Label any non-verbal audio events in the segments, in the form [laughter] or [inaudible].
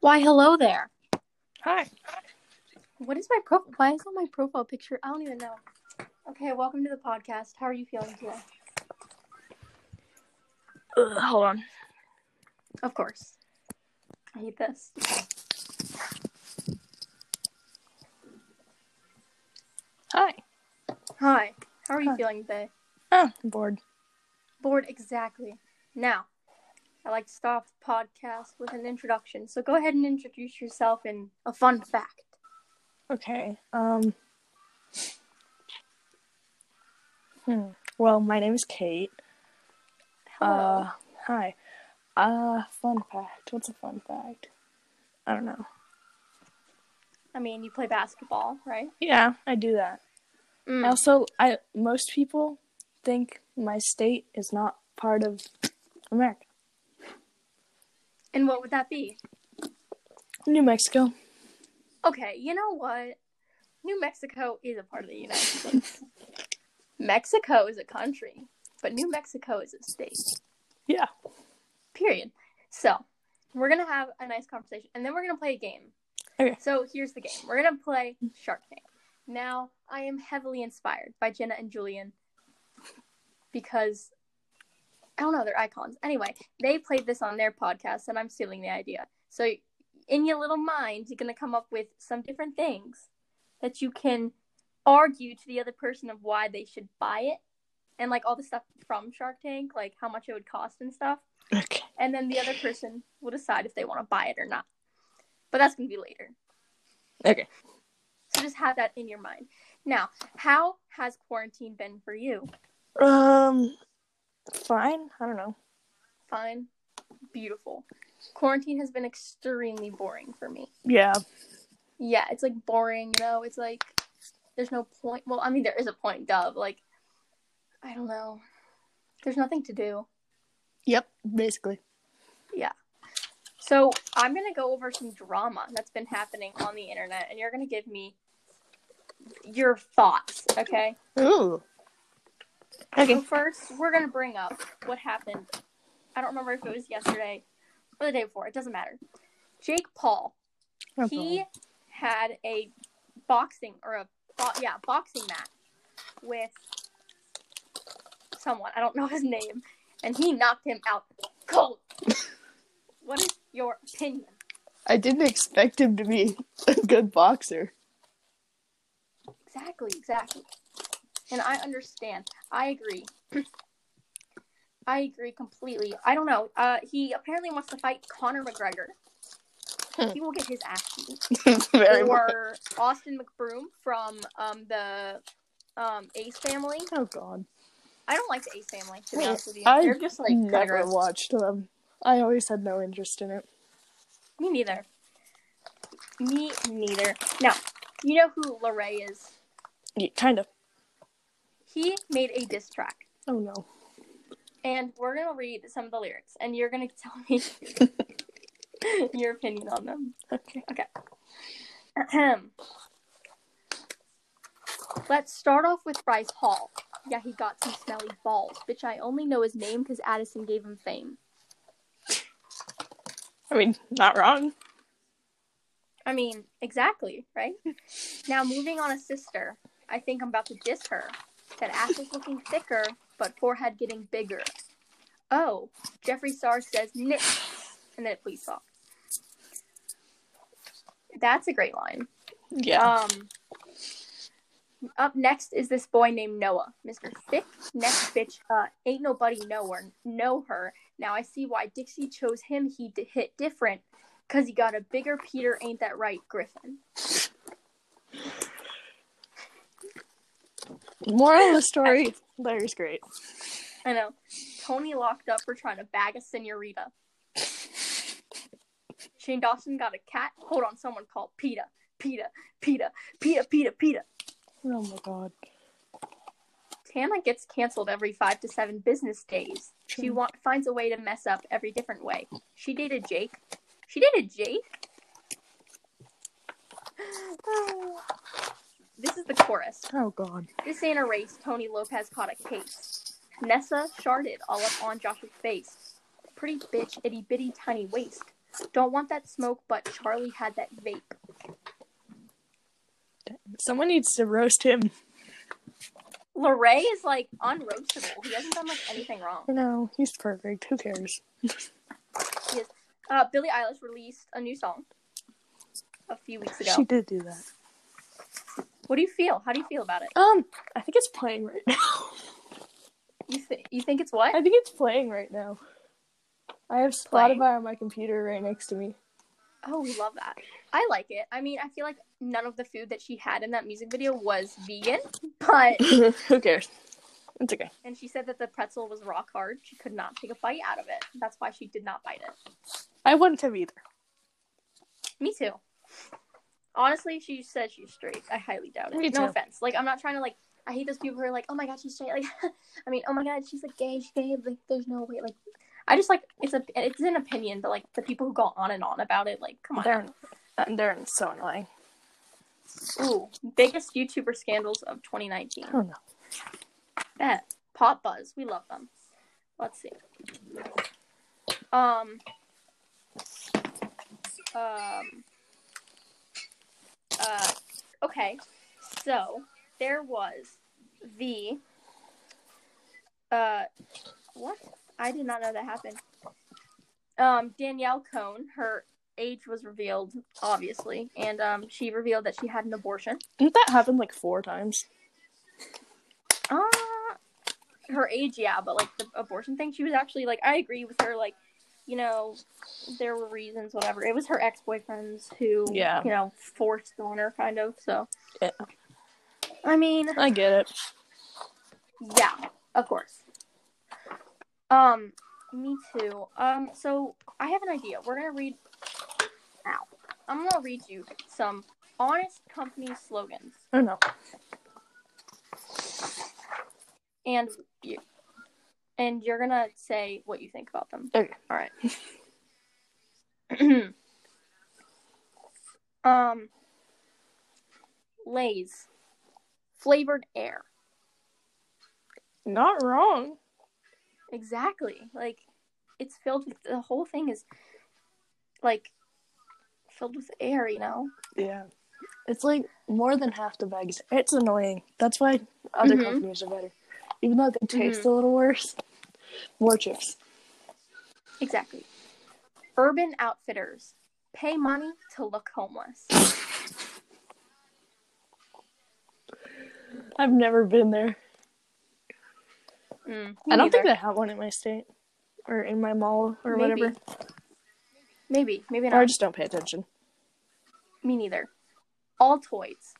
Why, hello there. Hi. What is my profile? Why is on my profile picture? I don't even know. Okay, welcome to the podcast. How are you feeling today? Ugh, hold on. Of course. I hate this. Hi. Hi. How are you Hi. feeling today? Oh, I'm bored. Bored exactly. Now, I like to start off the podcast with an introduction. So go ahead and introduce yourself in a fun fact. Okay. Um. Hmm. Well, my name is Kate. Hello. Uh. Hi. Uh. Fun fact. What's a fun fact? I don't know. I mean, you play basketball, right? Yeah, I do that. Mm. Also, I most people think my state is not part of America. And what would that be? New Mexico. Okay, you know what? New Mexico is a part of the United States. [laughs] Mexico is a country, but New Mexico is a state. Yeah. Period. So, we're going to have a nice conversation and then we're going to play a game. Okay. So, here's the game we're going to play Shark Tank. Now, I am heavily inspired by Jenna and Julian because I don't know, they're icons. Anyway, they played this on their podcast and I'm stealing the idea. So, in your little mind, you're going to come up with some different things that you can argue to the other person of why they should buy it and like all the stuff from Shark Tank, like how much it would cost and stuff. Okay. And then the other person will decide if they want to buy it or not. But that's going to be later. Okay. So just have that in your mind. Now, how has quarantine been for you? Um. Fine. I don't know. Fine. Beautiful. Quarantine has been extremely boring for me. Yeah. Yeah, it's like boring, you know? It's like there's no point. Well, I mean, there is a point, duh. Like, I don't know. There's nothing to do. Yep. Basically. Yeah. So I'm gonna go over some drama that's been happening on the internet, and you're gonna give me your thoughts, okay? Ooh. So Okay. first, we're gonna bring up what happened. I don't remember if it was yesterday or the day before. It doesn't matter. Jake Paul, oh, he had a boxing or a yeah boxing match with someone. I don't know his name, and he knocked him out cold. [laughs] what is your opinion? I didn't expect him to be a good boxer. Exactly, exactly. And I understand. I agree. [clears throat] I agree completely. I don't know. Uh, he apparently wants to fight Conor McGregor. Hmm. He will get his ass beat. [laughs] Very much. Austin McBroom from um the um Ace family. Oh God. I don't like the Ace family. To be honest with you, I they're just like Never gross. watched them. I always had no interest in it. Me neither. Me neither. Now, you know who Larray is? Yeah, kind of. He made a diss track. Oh no. and we're gonna read some of the lyrics, and you're gonna [laughs] tell me [laughs] your opinion on them. Okay. Okay. Ahem. [clears throat] Let's start off with Bryce Hall. Yeah, he got some smelly balls. Bitch, I only know his name because Addison gave him fame. I mean, not wrong. I mean, exactly, right? now, moving on a sister, I think I'm about to diss her. That ass is looking thicker, but forehead getting bigger. Oh, Jeffree Star says nip, and then it please stop. That's a great line. Yeah. Um, up next is this boy named Noah, Mr. Thick Neck Bitch. Uh, ain't nobody know her. Know her. Now I see why Dixie chose him. He d- hit different, cause he got a bigger Peter. Ain't that right, Griffin? Moral of the [laughs] story: Larray's great. I know. Tony locked up for trying to bag a senorita. Shane Dawson got a cat. Hold on, someone called Peta. Peta. Peta. Peta. Peta. Peta. Oh my God. Tana gets canceled every five to seven business days. She hmm. wa- finds a way to mess up every different way. She dated Jake. She dated Jake. [sighs] [sighs] [sighs] this is the chorus. Oh God. This ain't a race. Tony Lopez caught a case. Nessa sharded all up on Josh's face. Pretty bitch, itty bitty tiny waist. Don't want that smoke, but Charlie had that vape. Someone needs to roast him. Larray is like unroastable. He hasn't done like anything wrong. No, he's perfect. Who cares? Uh, Billie Eilish released a new song a few weeks ago. She did do that. What do you feel? How do you feel about it? Um, I think it's playing right now. [laughs] You think you think it's what? I think it's playing right now. I have Playing? Spotify on my computer right next to me. Oh, we love that. I like it. I mean, I feel like none of the food that she had in that music video was vegan, but [laughs] Who cares? It's okay. and she said that the pretzel was rock hard. She could not take a bite out of it. That's why she did not bite it. I wouldn't have either. Me too. Honestly, she said she's straight. I highly doubt it. Me No too. offense. Like, I'm not trying to like. I hate those people who are like, "Oh my god, she's straight." Like, [laughs] I mean, "Oh my god, she's like gay, she's gay." Like, there's no way. Like, I just like it's a it's an opinion, but like the people who go on and on about it, like, come on. They're they're so annoying. Ooh, biggest YouTuber scandals of 2019. Oh no. Bet. PopBuzz. We love them. Let's see. Um. Um. Uh. Okay. So there was the. Uh. What? I did not know that happened. Um. Danielle Cohn. Her age was revealed, obviously, and um, she revealed that she had an abortion. Didn't that happen like four times? Uh, her age, yeah, but like the abortion thing, she was actually like, I agree with her. Like, you know, there were reasons, whatever. It was her ex boyfriends who, Yeah. you know, forced on her, kind of. So, Yeah. I mean, I get it. yeah, of course. Um, me too. Um, so I have an idea. We're gonna read. Ow. I'm gonna read you some honest company slogans. Oh no. and you and you're gonna say what you think about them. Okay. All right. [clears throat] um, Lay's flavored air. Not wrong. Exactly. Like it's filled with the whole thing is like filled with air. You know. Yeah. It's like more than half the bags. It's annoying. That's why other Mhm. companies are better. Even though they taste Mm-hmm. a little worse. More chips. Exactly. Urban Outfitters pay money to look homeless. I've never been there. Mm, I don't think they have one in my state. Or in my mall or Maybe. whatever. Maybe, maybe Or. I just don't pay attention. Me neither. All toys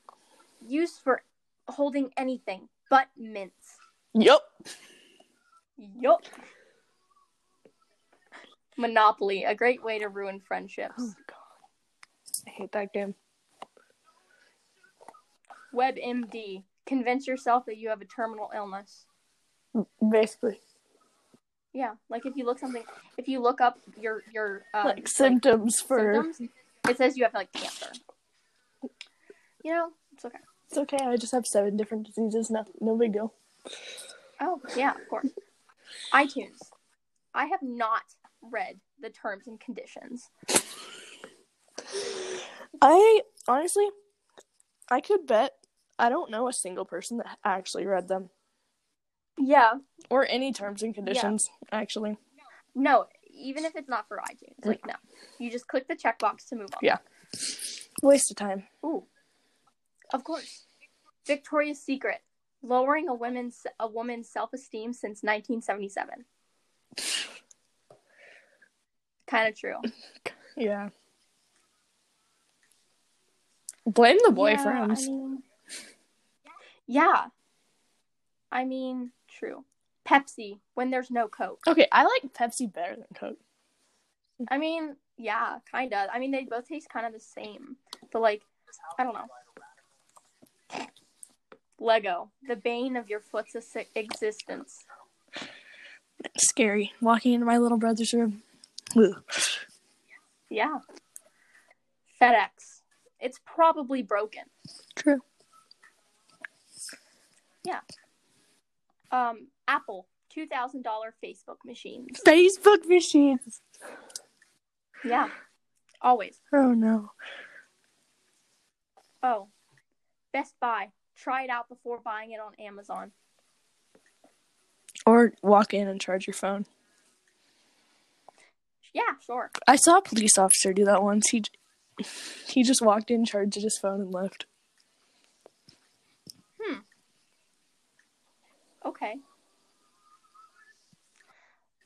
used for holding anything but mints. Yup. Yup. Monopoly, a great way to ruin friendships. Oh my god. I hate that game. WebMD, convince yourself that you have a terminal illness. Basically. Yeah, like if you look something, if you look up your your uh, like symptoms for symptoms, it says you have like cancer. You know, it's okay. It's okay, I just have seven different diseases, no no big deal. Oh, yeah, of course. iTunes. I have not read the terms and conditions. I honestly I could bet I don't know a single person that actually read them. Yeah. Or any terms and conditions, actually. No, even if it's not for iTunes. Like, no. You just click the checkbox to move on. Yeah. Waste of time. Ooh. Of course. Victoria's Secret. Lowering a woman's a woman's self-esteem since 1977. Kind of true. Yeah. Blame the Yeah, boyfriends. I mean, yeah. I mean, true. Pepsi when there's no Coke. Okay, I like Pepsi better than Coke. I mean, yeah, kind of. I mean, they both taste kind of the same. But like, I don't know. Lego, the bane of your foot's existence. Scary. Walking into my little brother's room. Yeah. FedEx, it's probably broken. True. Yeah. Um, Apple, two thousand dollar Facebook machines. Facebook machines. Yeah. Always. Oh no. Oh. Best Buy. Try it out before buying it on Amazon. Or walk in and charge your phone. Yeah, sure. I saw a police officer do that once. He he just walked in, charged his phone, and left. Hmm. Okay.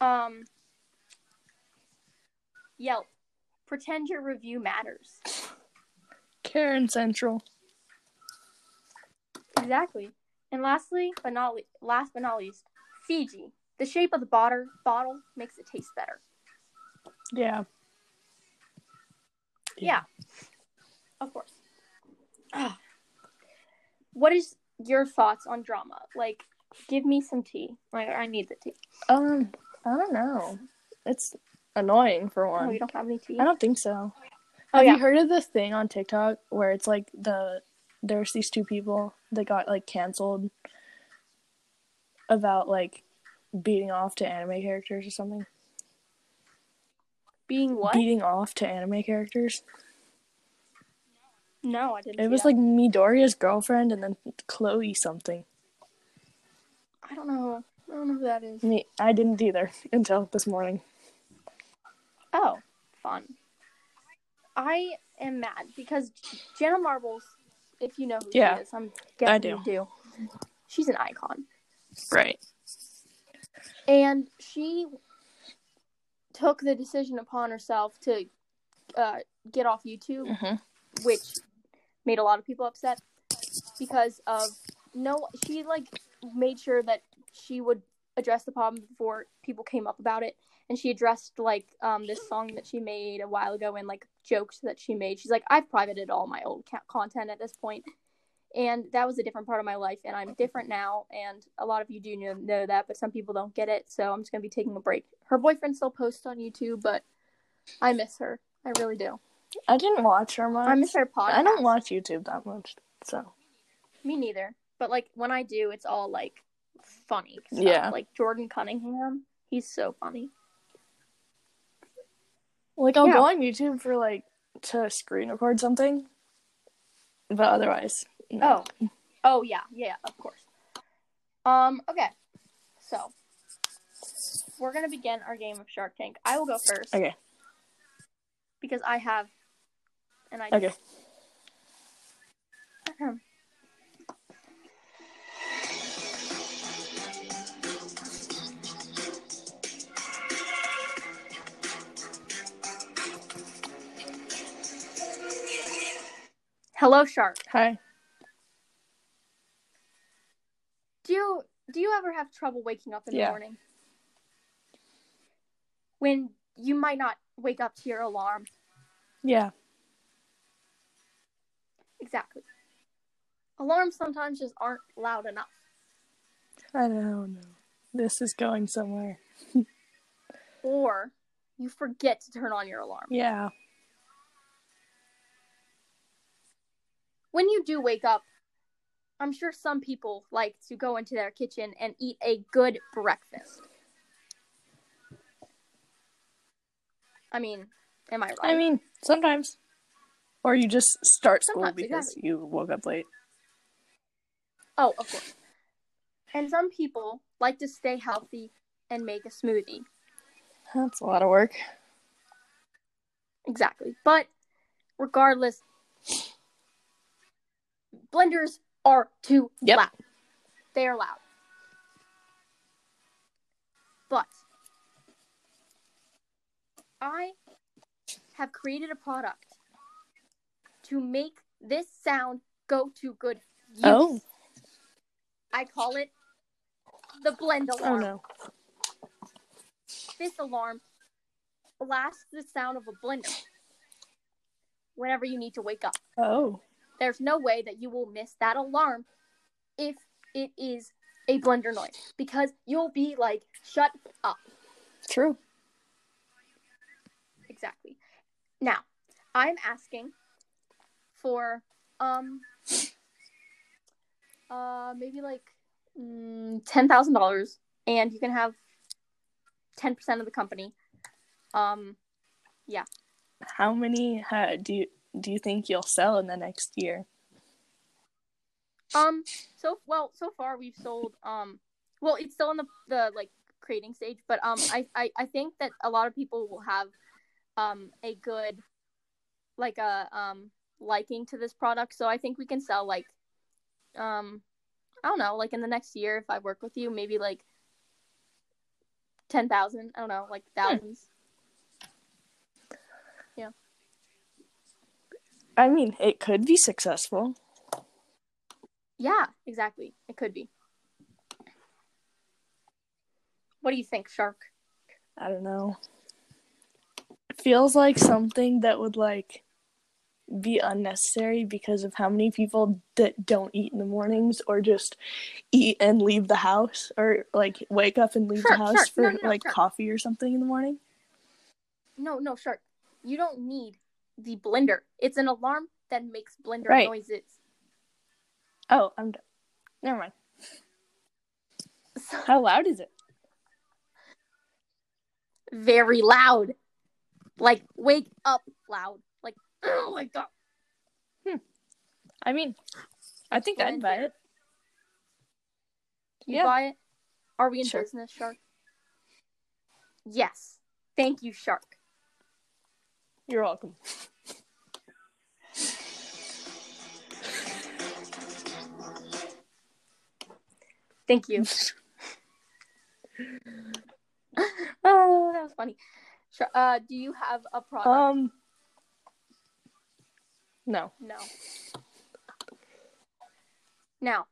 Um Yelp. Pretend your review matters. Karen Central. Exactly. And lastly, but not le- last but not least, Fiji. The shape of the bottle bottle makes it taste better. Yeah. Yeah. Of course. Ah. [sighs] What is your thoughts on drama? Like, give me some tea. Like, I need the tea. Um, I don't know. It's annoying for Oh, one. you don't have any tea? I don't think so. Oh, Have yeah. you heard of the thing on TikTok where it's like the there's these two people that got like canceled about like beating off to anime characters or something? Being what? Beating off to anime characters. no, I didn't. It was that. like Midoriya's girlfriend and then Chloe something. I don't know. I don't know who that is. Me, I didn't either [laughs] until this morning. Oh, fun. I am mad because Jenna Marbles, if you know who Yeah, she is, I'm guessing I do. you do. She's an icon. Right. And she took the decision upon herself to uh, get off YouTube, hmm which made a lot of people upset because of no, she like made sure that she would address the problem before people came up about it. And she addressed like um, this song that she made a while ago and like jokes that she made. She's like, I've privated all my old ca- content at this point, and that was a different part of my life, and I'm different now. And a lot of you do know, know that, but some people don't get it. So I'm just gonna be taking a break. Her boyfriend still posts on YouTube, but I miss her. I really do. I didn't watch her much. I miss her podcast. I don't watch YouTube that much, so Me neither. But like when I do, it's all like funny. Stuff. Yeah. Like Jordan Cunningham, he's so funny. like I'll Yeah. go on YouTube for like to screen record something, but otherwise, no. Oh, oh yeah, yeah, of course. Um. Okay. So we're gonna begin our game of Shark Tank. I will go first Okay, because I have an idea. okay. [clears throat] [clears throat] Hello, Shark. Hi. Do you do you ever have trouble waking up in Yeah. the morning? When you might not wake up to your alarm. Yeah. Exactly. Alarms sometimes just aren't loud enough. I don't know. This is going somewhere. [laughs] Or you forget to turn on your alarm. Yeah. When you do wake up, I'm sure some people like to go into their kitchen and eat a good breakfast. I mean, am I right? I mean, sometimes. Or you just start school Sometimes, because exactly. you woke up late. oh, of course. And some people like to stay healthy and make a smoothie. That's a lot of work. Exactly. But regardless, blenders are too Yep. loud. They are loud. But I have created a product to make this sound go to good use. Oh. I call it the blend Oh alarm. no. This alarm blasts the sound of a blender whenever you need to wake up. Oh. There's no way that you will miss that alarm if it is a blender noise because you'll be like, shut up. True. Exactly. Now, I'm asking for um uh maybe like mm, ten thousand dollars, and you can have ten percent of the company. Um, yeah, how many uh, do you do you think you'll sell in the next year? Um. So well, so far we've sold. Um. Well, it's still in the the like creating stage, but um, I I I think that a lot of people will have um a good like a um liking to this product. So I think we can sell like um I don't know, like in the next year if I work with you, maybe like ten thousand. I don't know, like thousands. Yeah. I mean, it could be successful. Yeah, exactly. It could be. What do you think, Shark? I don't know. It feels like something that would like be unnecessary because of how many people that don't eat in the mornings or just eat and leave the house or like wake up and leave Shark, the house Shark, for no, no, like Shark. coffee or something in the morning. No, no, Shark. You don't need the blender. It's an alarm that makes blender Right. noises. Oh, I'm done. Never mind. So, How loud is it? very loud. Like wake up loud. Like oh my god. Hmm. I mean, I think I'd buy it. You Yeah. buy it? Are we in Sure. business, Shark? Yes. Thank you, Shark. You're welcome. Thank you. [laughs] oh, that was funny. Uh, do you have a product? Um, no. no. Now,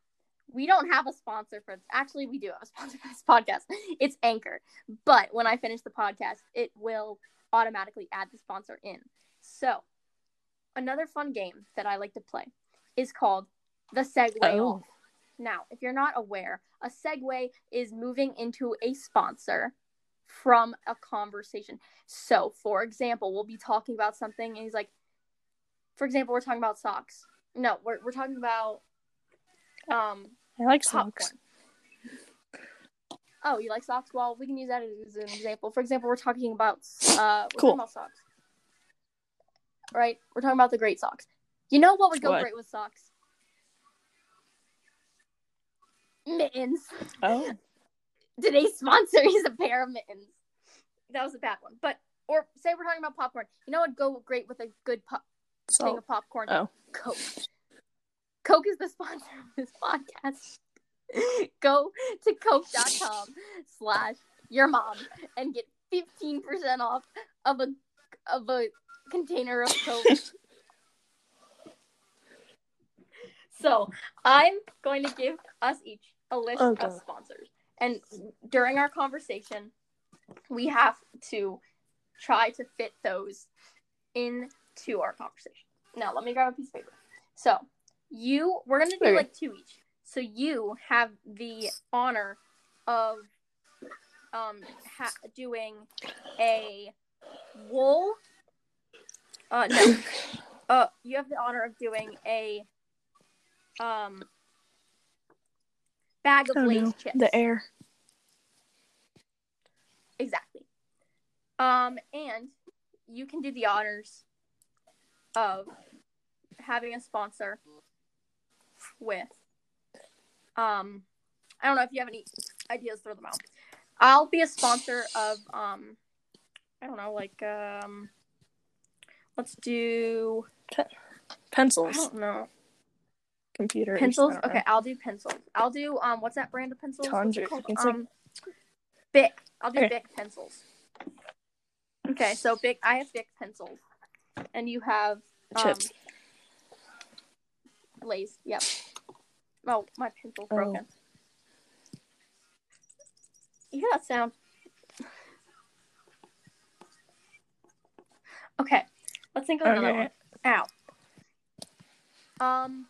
we don't have a sponsor for this. Actually, we do have a sponsor for this podcast. It's Anchor. But when I finish the podcast, it will automatically add the sponsor in. So, another fun game that I like to play is called the Segue Oh. Off. Now, if you're not aware, a segue is moving into a sponsor from a conversation. So, for example, we'll be talking about something, and he's like, for example, we're talking about socks. No, we're, we're talking about um I like popcorn. socks. Oh, you like socks? Well, we can use that as an example. For example, we're talking about uh, we're Cool. talking about socks, right? We're talking about the great socks. You know what would go What? great with socks? Mittens. Oh, [laughs] Today's sponsor is a pair of mittens. That was a bad one, but or say we're talking about popcorn. You know what would go great with a good pop thing of popcorn? Oh. Coke. Coke is the sponsor of this podcast. [laughs] Go to coke.com slash your mom and get 15% off of a of a container of Coke. [laughs] so I'm going to give us each a list Okay. of sponsors. And during our conversation, we have to try to fit those into our conversation. Now, let me grab a piece of paper. So, you, we're going to do Okay. like two each. So, you have the honor of um ha- doing a wool. Uh, no. [laughs] uh, you have the honor of doing a um bag of oh Lay's no, chips. the air. Exactly. Um, and you can do the honors of having a sponsor with um I don't know if you have any ideas, throw them out. I'll be a sponsor of um I don't know, like um let's do I Pencils, don't know. Computers, Pencils? I don't know. Okay, I'll do pencils. I'll do um what's that brand of pencils? What's Conjure- it called? it's like- Um Bic. I'll do Okay. Bic pencils. Okay, so Bic I have Bic pencils. And you have um, Chips. Lays. Yep. Oh, my pencil's Oh. broken. You hear that sound? Okay. Let's think of another Okay. one. Ow. Um.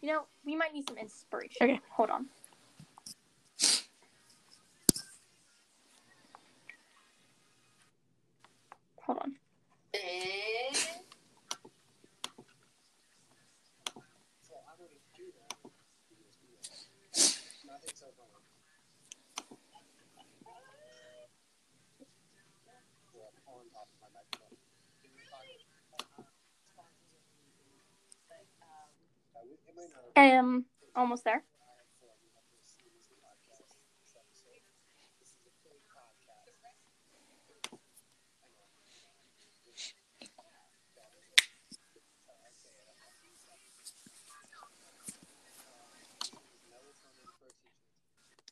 You know, we might need some inspiration. Okay. Hold on. Hold on. Um, almost there.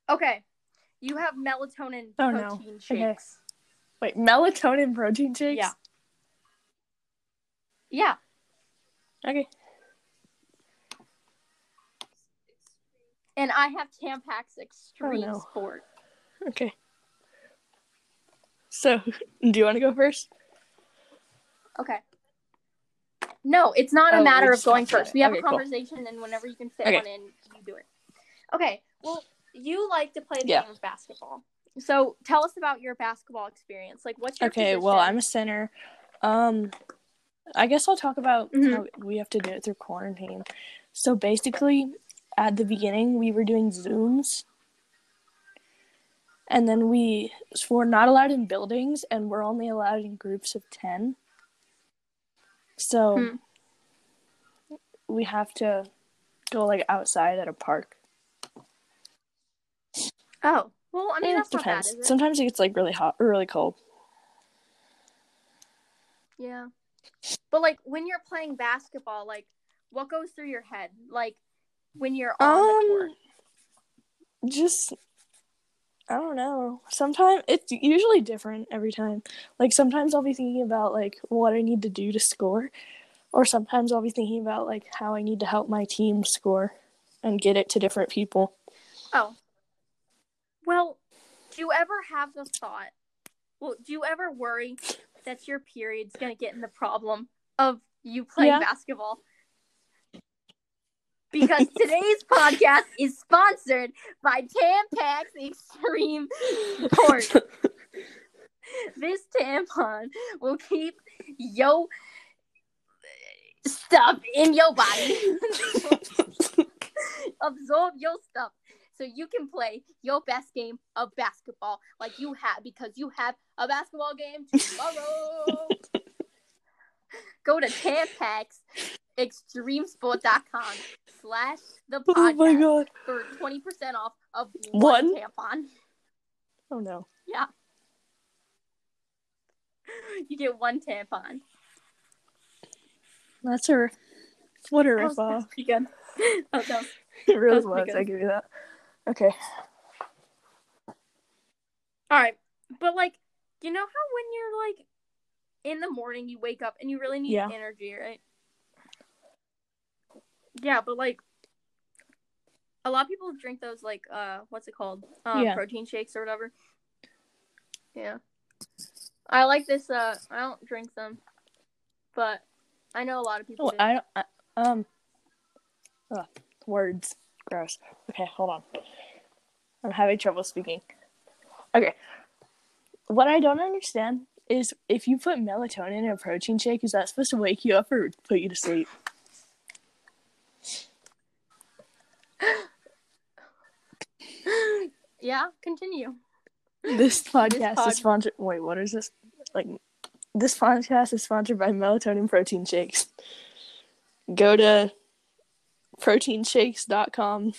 Okay, you have melatonin Oh, no. protein Okay. shakes. Wait, melatonin protein shakes? Yeah. Yeah. Okay. And I have Tampax Extreme Oh, no. Sport. Okay. So, [laughs] do you want to go first? Okay. No, it's not a Oh, we matter of going first. it. We have Okay, a cool. conversation, and whenever you can fit Okay. one in, you do it. Okay. Well, you like to play the Yeah. game of basketball. So tell us about your basketball experience. Like, what's your Okay, well. I'm a center. Um, I guess I'll talk about Mhm. how we have to do it through quarantine. So basically, at the beginning, we were doing Zooms, and then we so we're not allowed in buildings, and we're only allowed in groups of ten. So Hmm. we have to go like outside at a park. Oh, well, I mean, that's bad, depends. is it? Sometimes it gets like really hot or really cold. Yeah. But like when you're playing basketball, like what goes through your head? Like when you're on. Um, just I don't know. Sometimes it's usually different every time. Like sometimes I'll be thinking about like what I need to do to score, or sometimes I'll be thinking about like how I need to help my team score and get it to different people. Oh. Well, do you ever have the thought? Well, do you ever worry that your period's gonna get in the problem of you playing Yeah. basketball? Because [laughs] today's podcast is sponsored by Tampax Extreme Sport. [laughs] this tampon will keep yo stuff in your body. [laughs] Absorb your stuff so you can play your best game of basketball like you have because you have a basketball game tomorrow. Go to tampaxextremesport.com slash the podcast oh my god! for 20% off of One? one tampon. Oh no! Yeah. You get one tampon. That's her. what a rip off. pretty. Oh, no. [laughs] It really That was was. I give you that. Okay. All right. But like, you know how when you're like in the morning you wake up and you really need Yeah. energy, right? Yeah, but like a lot of people drink those like uh what's it called? Um Yeah. protein shakes or whatever. Yeah. I like this uh I don't drink them. But I know a lot of people Oh, do. I don't. I, um. Ugh, words. Gross. Okay, hold on. I'm having trouble speaking. Okay. What I don't understand is if you put melatonin in a protein shake, is that supposed to wake you up or put you to sleep? Yeah, continue. This [laughs] podcast pod- is sponsored. Wait, what is this? Like, this podcast is sponsored by melatonin protein shakes. Go to proteinshakes.com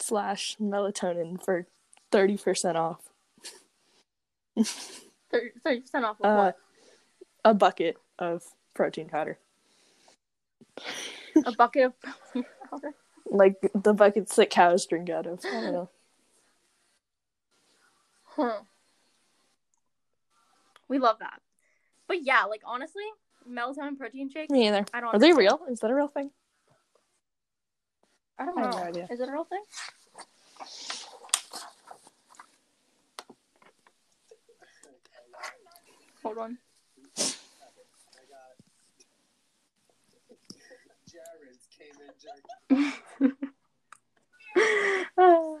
slash melatonin for 30% off. [laughs] 30 percent off of Uh, what? a bucket of protein powder. A bucket of protein powder. Like the buckets that cows drink out of. I don't know. Huh. We love that. But yeah, like honestly, melatonin protein shakes. Me either. I don't. Are they real? Is that a real thing? I don't I know. no idea. Is it a real thing? Hold on. Jared's came in. Oh.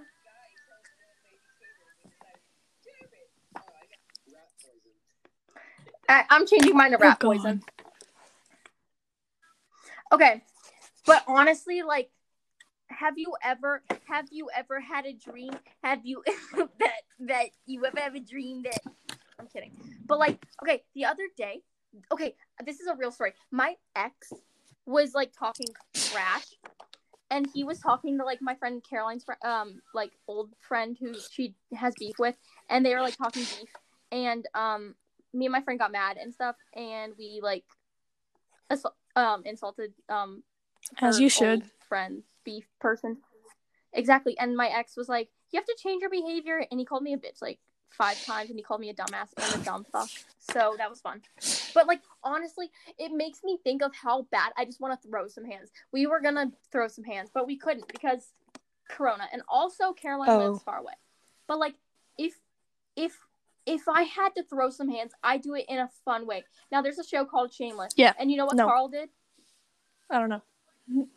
I, I'm changing mine to rat Oh, poison. Okay, but honestly, like, have you ever have you ever had a dream? Have you [laughs] that that you ever have a dream that? I'm kidding, but like, okay, the other day, okay, this is a real story. My ex was like talking trash and he was talking to like my friend Caroline's fr- um like old friend who she has beef with, and they were like talking beef, and um me and my friend got mad and stuff, and we like assault, um insulted um As you should. friend beef person exactly, and my ex was like, "You have to change your behavior," and he called me a bitch like five times, and he called me a dumbass and a dumb fuck. So that was fun. But like honestly, it makes me think of how bad I just want to throw some hands. We were gonna throw some hands, but we couldn't because Corona, and also Caroline Oh. lives far away. But like, if if if I had to throw some hands, I do it in a fun way. Now there's a show called Shameless. Yeah. And you know what No. Carl did? I don't know.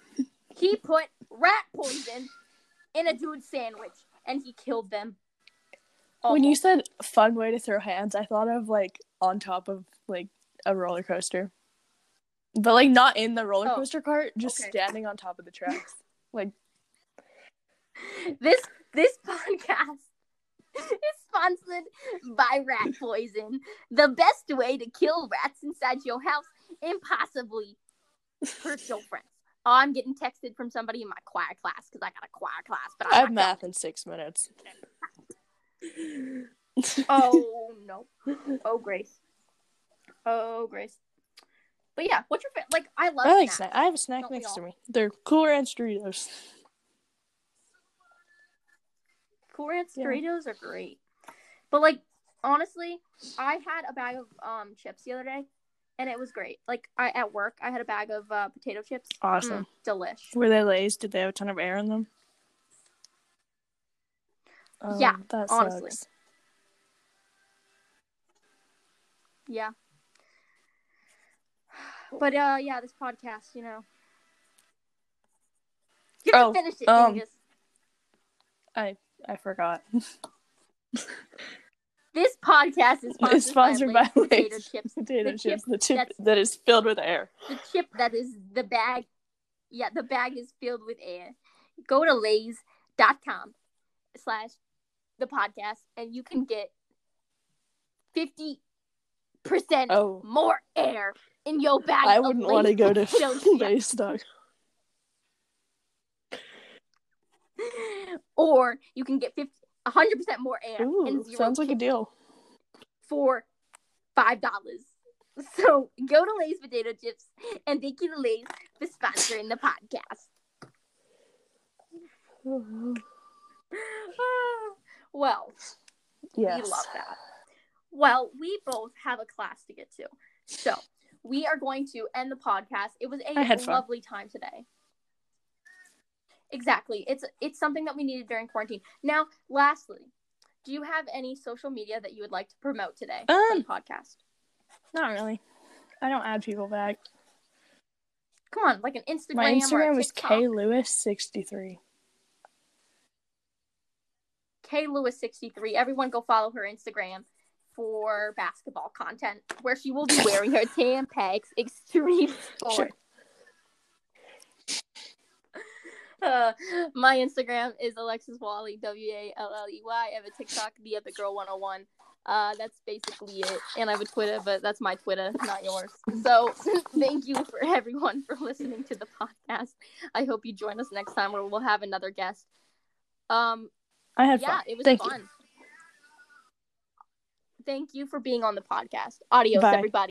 He put rat poison in a dude's sandwich, and he killed them. When you said fun way to throw hands, I thought of like on top of like a roller coaster. But like not in the roller Oh, coaster cart, just okay. standing on top of the tracks. [laughs] Like this this podcast is [laughs] sponsored by rat poison, the best way to kill rats inside your house and possibly hurt your friends. Oh, I'm getting texted from somebody in my choir class because I got a choir class, but I'm I have math in six minutes. [laughs] Oh no! [laughs] Oh Grace! Oh Grace! But yeah, what's your fa- like? I love. I like snack. I have a snack Don't next to me. They're Cool Ranch Doritos. Cool Ranch Yeah. Doritos are great. But like honestly, I had a bag of um chips the other day and it was great. Like I at work I had a bag of uh, potato chips. Awesome. Mm, delish. Were they Lay's? Did they have a ton of air in them? Oh, Yeah, honestly. sucks. Yeah. But uh yeah, this podcast, you know. You Oh, finish it, um, Dingus. I I forgot. [laughs] This podcast is sponsored, it's sponsored by, Lay's potato Lay's chips. potato The chips. chip The chip that's- that is filled with air. the chip that is the bag yeah the bag is filled with air go to lays.com slash the podcast and you can get 50% Oh, more air in your bag I of wouldn't want to Lay's go to potato [laughs] chips. Stock. Or you can get 50 100% more air Ooh, and zero sounds like a deal. for five dollars so go to Lay's potato chips and thank you to Lay's for sponsoring the podcast [sighs] well, yes. we love that. Well, we both have a class to get to. So, we are going to end the podcast. It was a had fun. lovely time today. Exactly. It's it's something that we needed during quarantine. Now, lastly, do you have any social media that you would like to promote today for Um, the podcast? Not really. I don't add people back. Come on, like an Instagram. My Instagram is TikTok. K Lewis sixty three. K Lewis sixty three. Everyone, go follow her Instagram for basketball content, where she will be wearing her [laughs] Tampax Extreme Sport. Sure. Uh, [laughs] my Instagram is Alexis Wally, W A L L E Y. I have a TikTok, The Epic Girl 101. Uh, that's basically it. And I have a Twitter, but that's my Twitter, not yours. So [laughs] thank you for everyone for listening to the podcast. I hope you join us next time where we'll have another guest. Um, I had yeah, fun. it was Thank you. fun. Thank you for being on the podcast. Adios, Bye. everybody.